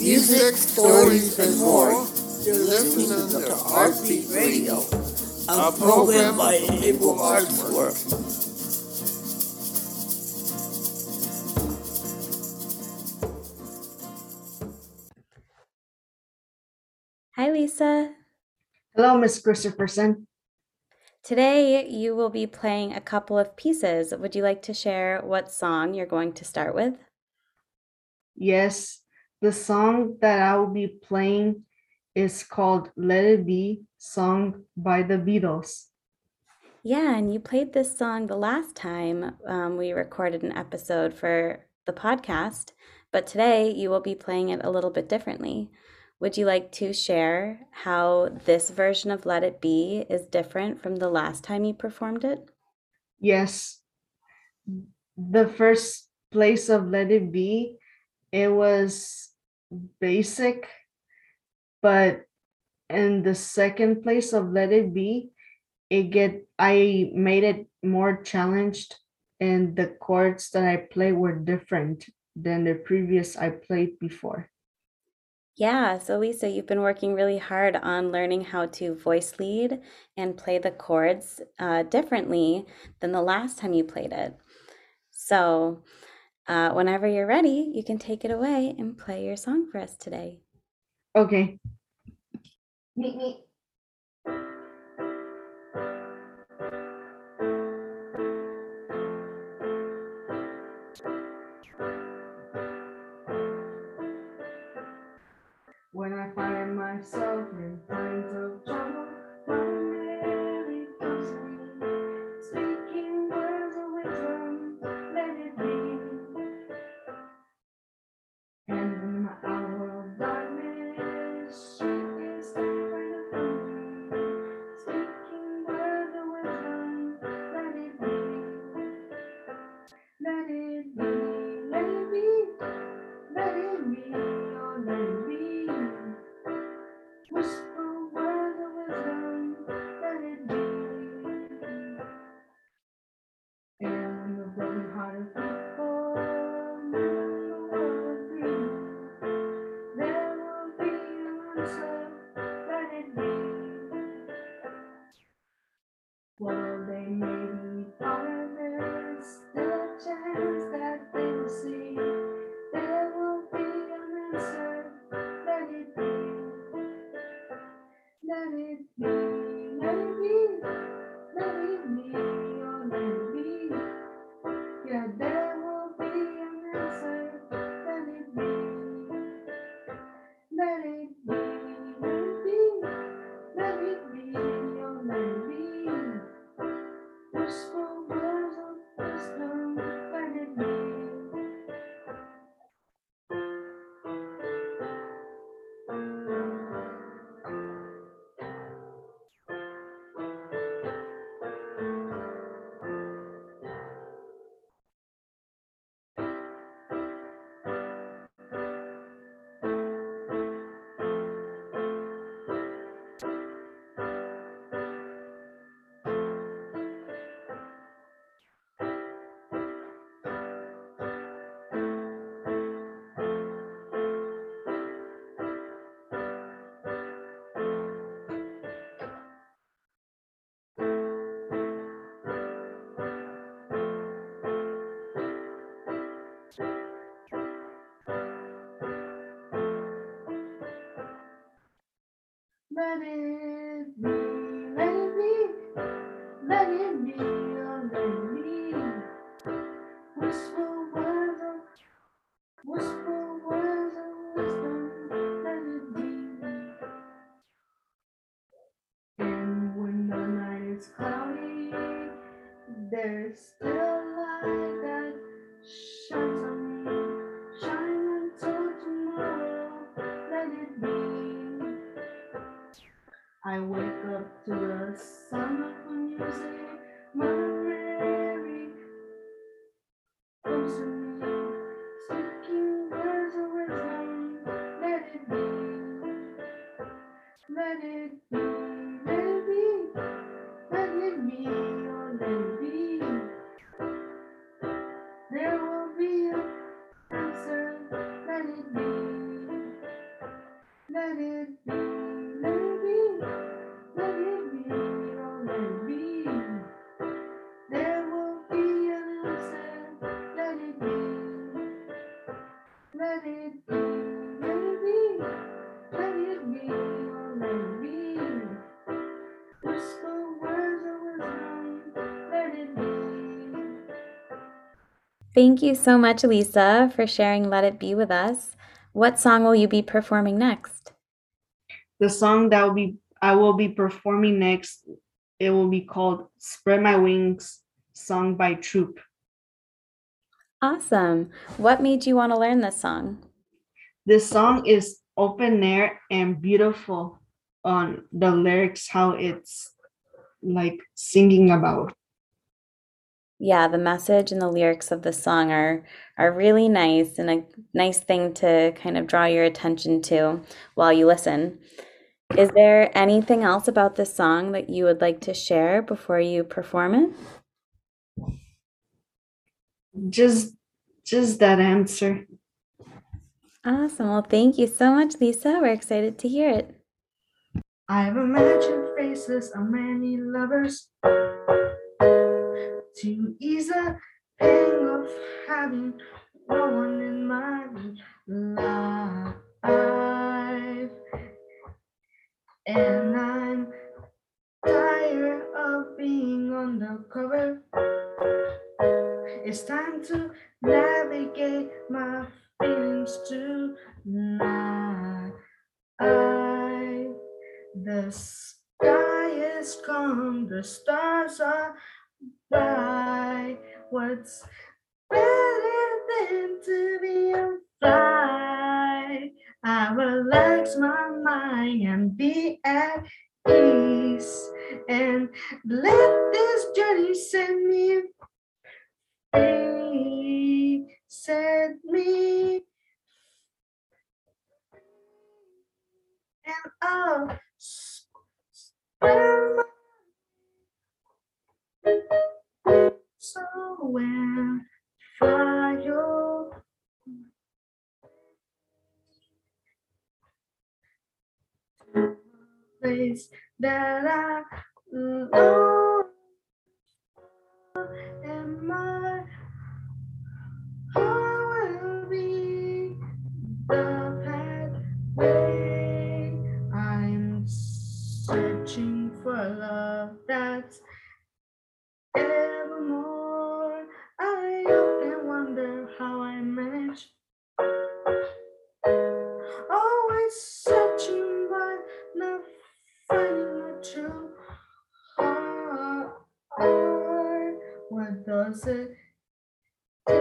music, stories, and more. You're listening to Artbeat Radio, a program by Able Arts Work. Hi, Lisa. Hello, Miss Christopherson. Today you will be playing a couple of pieces. Would you like to share what song you're going to start with? Yes, the song that I will be playing is called Let It Be, sung by the Beatles. Yeah, and you played this song the last time um, we recorded an episode for the podcast, but today you will be playing it a little bit differently. Would you like to share how this version of Let It Be is different from the last time you performed it? Yes, the first place of Let It Be, it was basic, but in the second place of Let It Be, it get I made it more challenged and the chords that I play were different than the previous I played before. Yeah, so Lisa, you've been working really hard on learning how to voice lead and play the chords uh, differently than the last time you played it. So, uh, whenever you're ready, you can take it away and play your song for us today. Okay. Meet me. When I find myself in And when I wake up to the sound of the music, Mother Mary comes to me, speaking words of wisdom, let it be. Let it be, let it be, let it be, oh, let it be. Thank you so much, Lisa, for sharing Let It Be with us. What song will you be performing next? The song that will be I will be performing next, it will be called Spread My Wings, sung by Troop. Awesome. What made you want to learn this song? This song is open air and beautiful on the lyrics, how it's like singing about. Yeah, the message and the lyrics of the song are are really nice and a nice thing to kind of draw your attention to while you listen. Is there anything else about this song that you would like to share before you perform it? Just just that answer. Awesome. Well, thank you so much, Lisa. We're excited to hear it. I've imagined faces of many lovers to ease the pain of having no one in my life. And I'm tired of being undercover. It's time to navigate my feelings tonight. I, the sky is calm, the stars are bright. What's better than to be on flight? I relax my mind and be at peace and let this journey set me free. Set me and my so when fly your place that I love does it take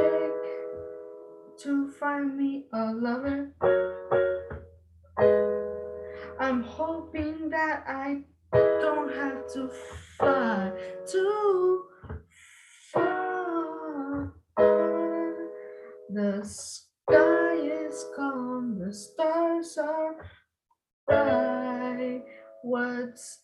to find me a lover? I'm hoping that I don't have to fly too far. The sky is calm, the stars are bright. What's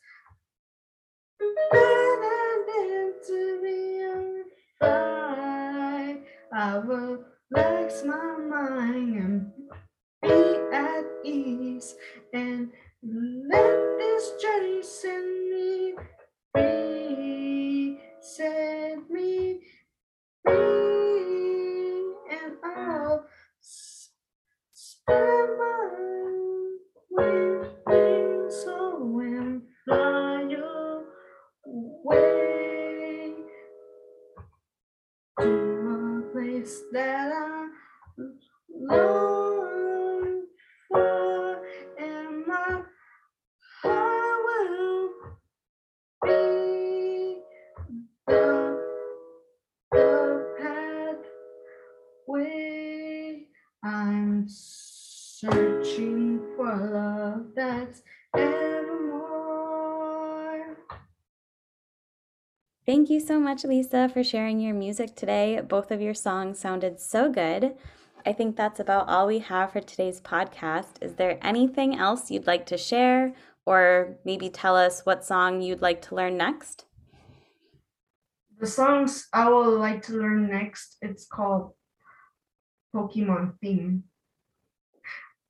better than to be on fly? I will relax my mind and be at ease and let this journey send me free, set me free, and I'll I'm searching for love that's evermore. Thank you so much, Lisa, for sharing your music today. Both of your songs sounded so good. I think that's about all we have for today's podcast. Is there anything else you'd like to share, or maybe tell us what song you'd like to learn next? The songs I would like to learn next, it's called Pokemon theme.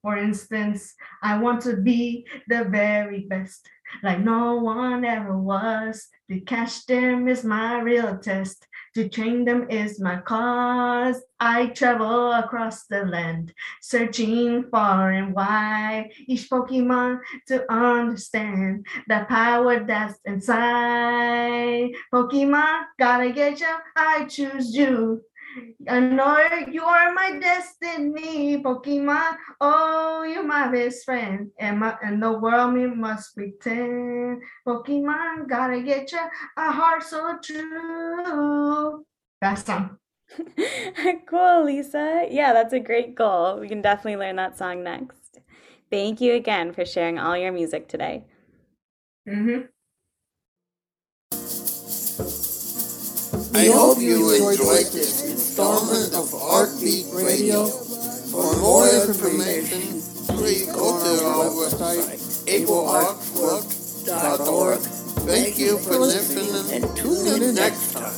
For instance, I want to be the very best, like no one ever was. To catch them is my real test. To train them is my cause. I travel across the land, searching far and wide. Each Pokemon to understand the power that's inside. Pokemon, gotta get you. I choose you. I know you are my destiny, Pokemon. Oh, you're my best friend. And my and the world me must pretend. Pokemon, gotta get you a heart so true. That song. cool, Lisa. Yeah, that's a great goal. We can definitely learn that song next. Thank you again for sharing all your music today. Mm-hmm. I hope you enjoyed this installment of Artbeat Radio. For more information, please go to our website, ableartswork.org. Thank you for listening and tune in next time.